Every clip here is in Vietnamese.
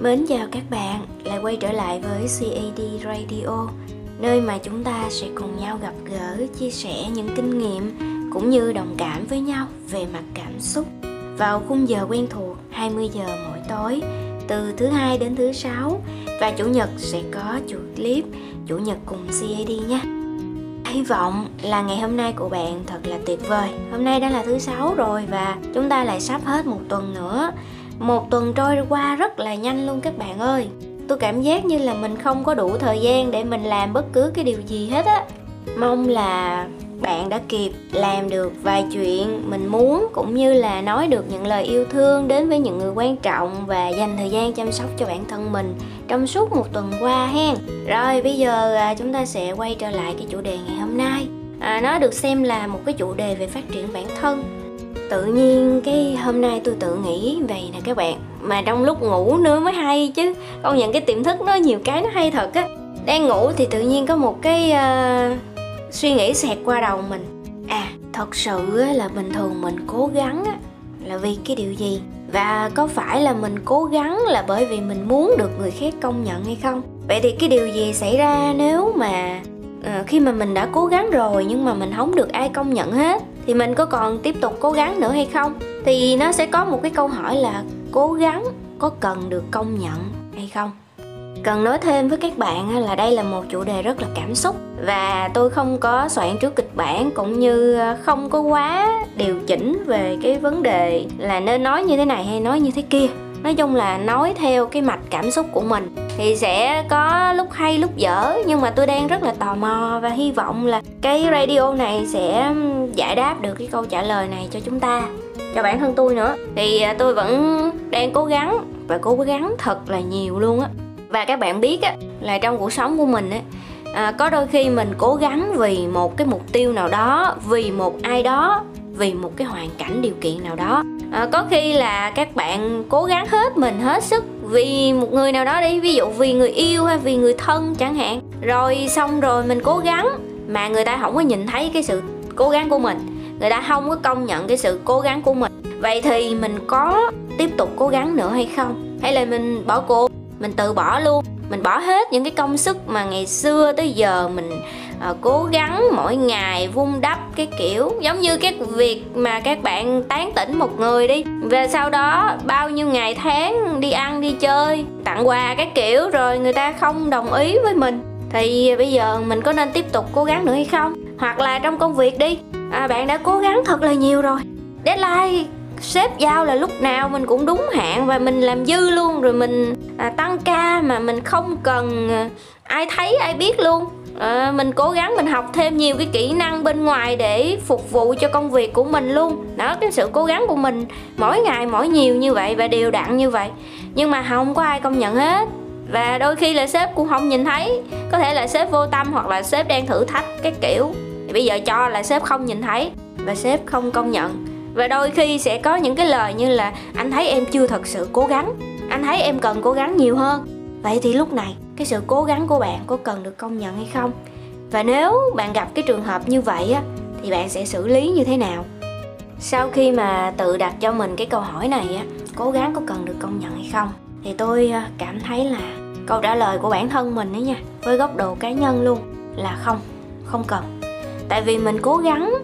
Mến chào các bạn, lại quay trở lại với CAD Radio Nơi mà chúng ta sẽ cùng nhau gặp gỡ, chia sẻ những kinh nghiệm Cũng như đồng cảm với nhau về mặt cảm xúc. Vào khung giờ quen thuộc 20 giờ mỗi tối Từ thứ hai đến thứ sáu Và chủ nhật sẽ có chuỗi clip Chủ nhật cùng CAD nha Hy vọng là ngày hôm nay của bạn thật là tuyệt vời. Hôm nay đã là thứ sáu rồi và chúng ta lại sắp hết một tuần nữa một tuần trôi qua rất là nhanh luôn các bạn ơi. Tôi cảm giác như là mình không có đủ thời gian để mình làm bất cứ cái điều gì hết á. Mong là bạn đã kịp làm được vài chuyện mình muốn cũng như là nói được những lời yêu thương đến với những người quan trọng và dành thời gian chăm sóc cho bản thân mình trong suốt một tuần qua hen rồi bây giờ à, chúng ta sẽ quay trở lại cái chủ đề ngày hôm nay. À, nó được xem là một cái chủ đề về phát triển bản thân tự nhiên cái hôm nay tôi tự nghĩ về nè các bạn. Mà trong lúc ngủ nữa mới hay chứ. Công nhận cái tiềm thức nó nhiều cái nó hay thật á. Đang ngủ thì tự nhiên có một cái uh, suy nghĩ xẹt qua đầu mình. À thật sự là bình thường mình cố gắng á là vì cái điều gì? Và có phải là mình cố gắng là bởi vì mình muốn được người khác công nhận hay không? Vậy thì cái điều gì xảy ra nếu mà uh, khi mà mình đã cố gắng rồi nhưng mà mình không được ai công nhận hết? Thì mình có còn tiếp tục cố gắng nữa hay không? Thì nó sẽ có một cái câu hỏi là cố gắng có cần được công nhận hay không? Cần nói thêm với các bạn là đây là một chủ đề rất là cảm xúc. Và tôi không có soạn trước kịch bản cũng như ờ, không có quá điều chỉnh về cái vấn đề là nên nói như thế này hay nói như thế kia nói chung là nói theo cái mạch cảm xúc của mình thì sẽ có lúc hay lúc dở. Nhưng mà tôi đang rất là tò mò và hy vọng là cái radio này sẽ giải đáp được cái câu trả lời này cho chúng ta. Cho bản thân tôi nữa. Thì à, tôi vẫn đang cố gắng và cố gắng thật là nhiều luôn á. Và các bạn biết á là trong cuộc sống của mình á à, có đôi khi mình cố gắng vì một cái mục tiêu nào đó vì một ai đó vì một cái hoàn cảnh điều kiện nào đó. À, có khi là các bạn cố gắng hết mình hết sức vì một người nào đó đi ví dụ vì người yêu hay vì người thân chẳng hạn. Rồi xong rồi mình cố gắng mà người ta không có nhìn thấy cái sự cố gắng của mình. Người ta không có công nhận cái sự cố gắng của mình. Vậy thì mình có tiếp tục cố gắng nữa hay không? Hay là mình bỏ cuộc mình tự bỏ luôn? Mình bỏ hết những cái công sức mà ngày xưa tới giờ mình Ờ, cố gắng mỗi ngày vun đắp cái kiểu giống như cái việc mà các bạn tán tỉnh một người đi. Về sau đó bao nhiêu ngày tháng đi ăn đi chơi tặng quà cái kiểu rồi người ta không đồng ý với mình. Thì bây giờ mình có nên tiếp tục cố gắng nữa hay không? Hoặc là trong công việc đi à, bạn đã cố gắng thật là nhiều rồi. Deadline sếp giao là lúc nào mình cũng đúng hạn và mình làm dư luôn rồi mình à, tăng ca mà mình không cần à, ai thấy ai biết luôn à, mình cố gắng mình học thêm nhiều cái kỹ năng bên ngoài để phục vụ cho công việc của mình luôn. Đó cái sự cố gắng của mình mỗi ngày mỗi nhiều như vậy và đều đặn như vậy. Nhưng mà không có ai công nhận hết. Và đôi khi là sếp cũng không nhìn thấy. Có thể là sếp vô tâm hoặc là sếp đang thử thách cái kiểu. Thì bây giờ cho là sếp không nhìn thấy và sếp không công nhận. Và đôi khi sẽ có những cái lời như là anh thấy em chưa thật sự cố gắng. Anh thấy em cần cố gắng nhiều hơn. Vậy thì lúc này cái sự cố gắng của bạn có cần được công nhận hay không? Và nếu bạn gặp cái trường hợp như vậy á, thì bạn sẽ xử lý như thế nào? Sau khi mà tự đặt cho mình cái câu hỏi này á, cố gắng có cần được công nhận hay không? Thì tôi ờ, cảm thấy là câu trả lời của bản thân mình đấy nha, với góc độ cá nhân luôn, là không không cần. Tại vì mình cố gắng,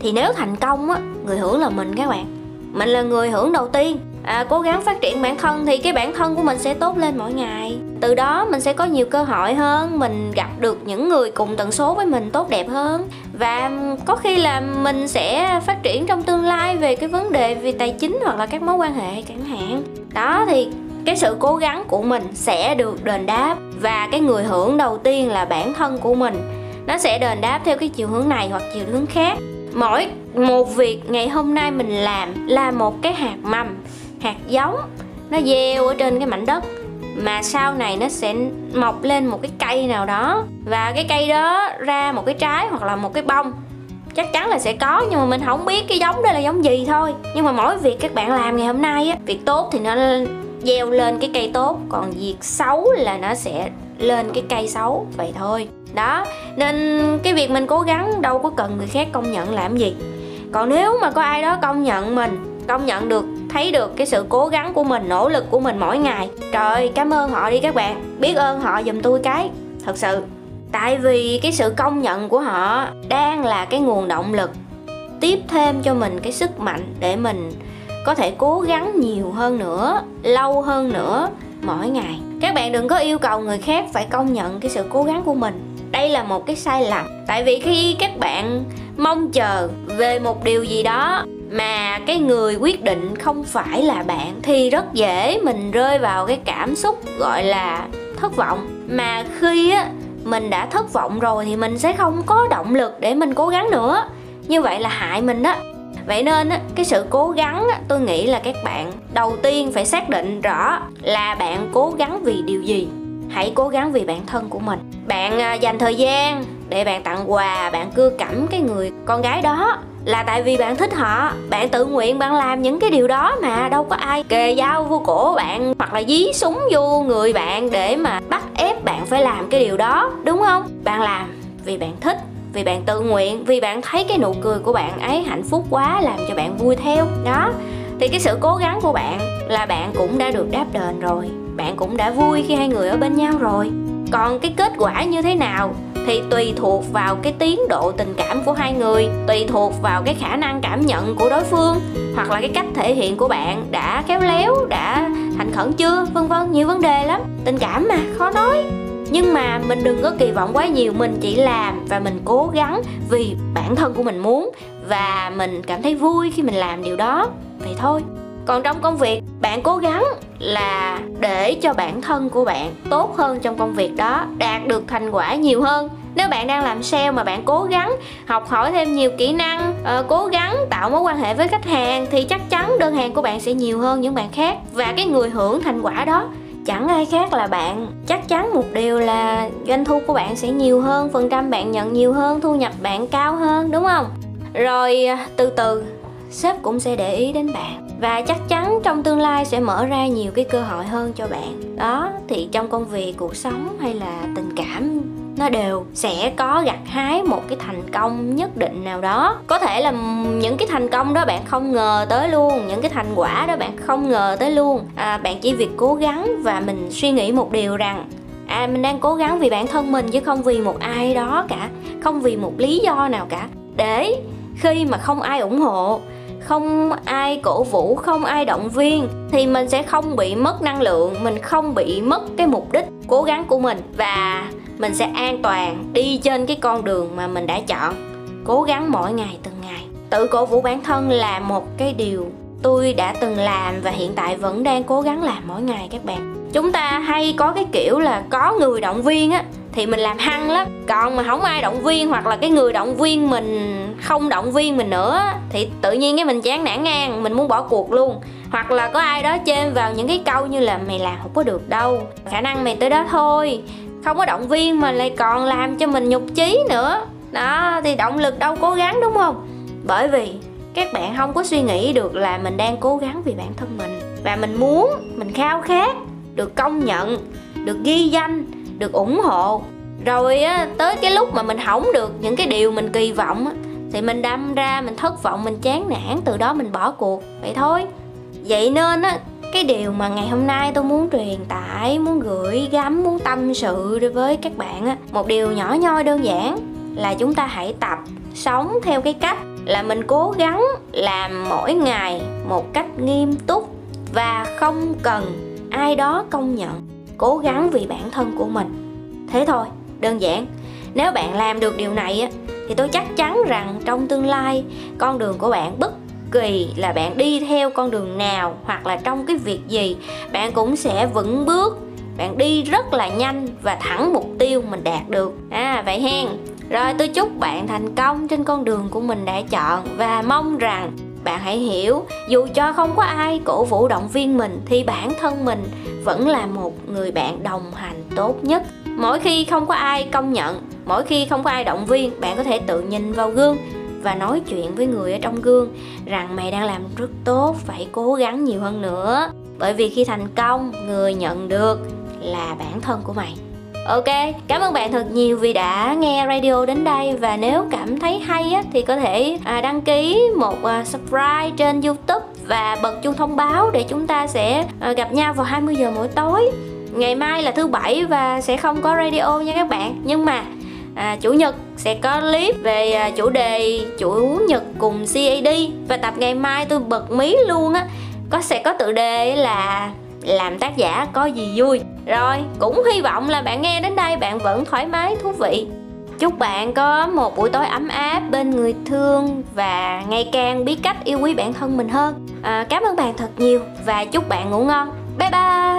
thì nếu thành công á, người hưởng là mình các bạn. Mình là người hưởng đầu tiên à, cố gắng phát triển bản thân thì cái bản thân của mình sẽ tốt lên mỗi ngày. Từ đó mình sẽ có nhiều cơ hội hơn mình gặp được những người cùng tần số với mình tốt đẹp hơn. Và có khi là mình sẽ phát triển trong tương lai về cái vấn đề về tài chính hoặc là các mối quan hệ chẳng hạn. Đó thì cái sự cố gắng của mình sẽ được đền đáp. Và cái người hưởng đầu tiên là bản thân của mình. Nó sẽ đền đáp theo cái chiều hướng này hoặc chiều hướng khác. Mỗi một việc ngày hôm nay mình làm là một cái hạt mầm hạt giống. Nó gieo ở trên cái mảnh đất mà sau này nó sẽ mọc lên một cái cây nào đó. Và cái cây đó ra một cái trái hoặc là một cái bông. Chắc chắn là sẽ có, nhưng mà mình không biết cái giống đó là giống gì thôi. Nhưng mà mỗi việc các bạn làm ngày hôm nay á, việc tốt thì nó gieo lên cái cây tốt, còn việc xấu là nó sẽ lên cái cây xấu, vậy thôi. Đó, nên cái việc mình cố gắng đâu có cần người khác công nhận làm gì. Còn nếu mà có ai đó công nhận mình công nhận được, thấy được cái sự cố gắng của mình, nỗ lực của mình mỗi ngày. Trời cảm ơn họ đi các bạn. Biết ơn họ giùm tôi cái, thật sự. Tại vì cái sự công nhận của họ đang là cái nguồn động lực tiếp thêm cho mình cái sức mạnh để mình có thể cố gắng nhiều hơn nữa, lâu hơn nữa mỗi ngày. Các bạn đừng có yêu cầu người khác phải công nhận cái sự cố gắng của mình. Đây là một cái sai lầm. Tại vì khi các bạn mong chờ về một điều gì đó mà cái người quyết định không phải là bạn thì rất dễ mình rơi vào cái cảm xúc gọi là thất vọng. Mà khi á mình đã thất vọng rồi thì mình sẽ không có động lực để mình cố gắng nữa. Như vậy là hại mình đó vậy nên á, cái sự cố gắng á, tôi nghĩ là các bạn đầu tiên phải xác định rõ là bạn cố gắng vì điều gì. Hãy cố gắng vì bản thân của mình. Bạn à, dành thời gian để bạn tặng quà bạn cưa cẩm cái người con gái đó là tại vì bạn thích họ, bạn tự nguyện bạn làm những cái điều đó mà đâu có ai kề dao vô cổ bạn hoặc là dí súng vô người bạn để mà bắt ép bạn phải làm cái điều đó, đúng không? Bạn làm vì bạn thích, vì bạn tự nguyện, vì bạn thấy cái nụ cười của bạn ấy hạnh phúc quá làm cho bạn vui theo, đó. Thì cái sự cố gắng của bạn là bạn cũng đã được đáp đền rồi, bạn cũng đã vui khi hai người ở bên nhau rồi. Còn cái kết quả như thế nào thì tùy thuộc vào cái tiến độ tình cảm của hai người, tùy thuộc vào cái khả năng cảm nhận của đối phương, hoặc là cái cách thể hiện của bạn đã khéo léo, đã thành khẩn chưa, vân vân, nhiều vấn đề lắm. Tình cảm mà, khó nói. Nhưng mà mình đừng có kỳ vọng quá nhiều, mình chỉ làm và mình cố gắng vì bản thân của mình muốn và mình cảm thấy vui khi mình làm điều đó. Vậy thôi còn trong công việc bạn cố gắng là để cho bản thân của bạn tốt hơn trong công việc đó đạt được thành quả nhiều hơn. Nếu bạn đang làm sale mà bạn cố gắng học hỏi thêm nhiều kỹ năng uh, cố gắng tạo mối quan hệ với khách hàng thì chắc chắn đơn hàng của bạn sẽ nhiều hơn những bạn khác. Và cái người hưởng thành quả đó chẳng ai khác là bạn. Chắc chắn một điều là doanh thu của bạn sẽ nhiều hơn phần trăm bạn nhận nhiều hơn thu nhập bạn cao hơn đúng không? Rồi ờ, từ từ sếp cũng sẽ để ý đến bạn. Và chắc chắn trong tương lai sẽ mở ra nhiều cái cơ hội hơn cho bạn. Đó thì trong công việc cuộc sống hay là tình cảm nó đều sẽ có gặt hái một cái thành công nhất định nào đó. Có thể là những cái thành công đó bạn không ngờ tới luôn những cái thành quả đó bạn không ngờ tới luôn. À, bạn chỉ việc cố gắng và mình suy nghĩ một điều rằng à mình đang cố gắng vì bản thân mình chứ không vì một ai đó cả không vì một lý do nào cả. Để khi mà không ai ủng hộ không ai cổ vũ, không ai động viên, thì mình sẽ không bị mất năng lượng, mình không bị mất cái mục đích cố gắng của mình. Và mình sẽ an toàn đi trên cái con đường mà mình đã chọn. Cố gắng mỗi ngày, từng ngày. Tự cổ vũ bản thân là một cái điều tôi đã từng làm và hiện tại vẫn đang cố gắng làm mỗi ngày các bạn. Chúng ta hay có cái kiểu là có người động viên á thì mình làm hăng lắm. Còn mà không ai động viên hoặc là cái người động viên mình không động viên mình nữa, thì tự nhiên cái mình chán nản ngang, mình muốn bỏ cuộc luôn. Hoặc là có ai đó chêm vào những cái câu như là mày làm không có được đâu, khả năng mày tới đó thôi, không có động viên mà lại còn làm cho mình nhục chí nữa. Đó, thì động lực đâu cố gắng, đúng không? Bởi vì các bạn không có suy nghĩ được là mình đang cố gắng vì bản thân mình. Và mình muốn, mình khao khát, được công nhận, được ghi danh được ủng hộ. Rồi á, tới cái lúc mà mình hỏng được những cái điều mình kỳ vọng á, thì mình đâm ra mình thất vọng, mình chán nản, từ đó mình bỏ cuộc. Vậy thôi. Vậy nên á, cái điều mà ngày hôm nay tôi muốn truyền tải, muốn gửi gắm, muốn tâm sự đối với các bạn á, một điều nhỏ nhoi đơn giản là chúng ta hãy tập sống theo cái cách là mình cố gắng làm mỗi ngày một cách nghiêm túc và không cần ai đó công nhận cố gắng vì bản thân của mình. Thế thôi, đơn giản. Nếu bạn làm được điều này thì tôi chắc chắn rằng trong tương lai, con đường của bạn bất kỳ là bạn đi theo con đường nào hoặc là trong cái việc gì, bạn cũng sẽ vững bước. Bạn đi rất là nhanh và thẳng mục tiêu mình đạt được. À vậy hen. Rồi, tôi chúc bạn thành công trên con đường của mình đã chọn và mong rằng bạn hãy hiểu, dù cho không có ai cổ vũ động viên mình thì bản thân mình vẫn là một người bạn đồng hành tốt nhất. Mỗi khi không có ai công nhận mỗi khi không có ai động viên bạn có thể tự nhìn vào gương và nói chuyện với người ở trong gương rằng mày đang làm rất tốt phải cố gắng nhiều hơn nữa. Bởi vì khi thành công người nhận được là bản thân của mày. Ok, cảm ơn bạn thật nhiều vì đã nghe radio đến đây và nếu cảm thấy hay á, thì có thể à, đăng ký một à, subscribe trên YouTube và bật chuông thông báo để chúng ta sẽ ờ, gặp nhau vào 20 giờ mỗi tối. Ngày mai là thứ bảy và sẽ không có radio nha các bạn. Nhưng mà à, chủ nhật sẽ có clip về à, chủ đề chủ nhật cùng CAD và tập ngày mai tôi bật mí luôn á. Có sẽ có tự đề là làm tác giả có gì vui rồi cũng hy vọng là bạn nghe đến đây bạn vẫn thoải mái thú vị. Chúc bạn có một buổi tối ấm áp bên người thương và ngày càng biết cách yêu quý bản thân mình hơn. Ờ, cảm ơn bạn thật nhiều và chúc bạn ngủ ngon. Bye bye!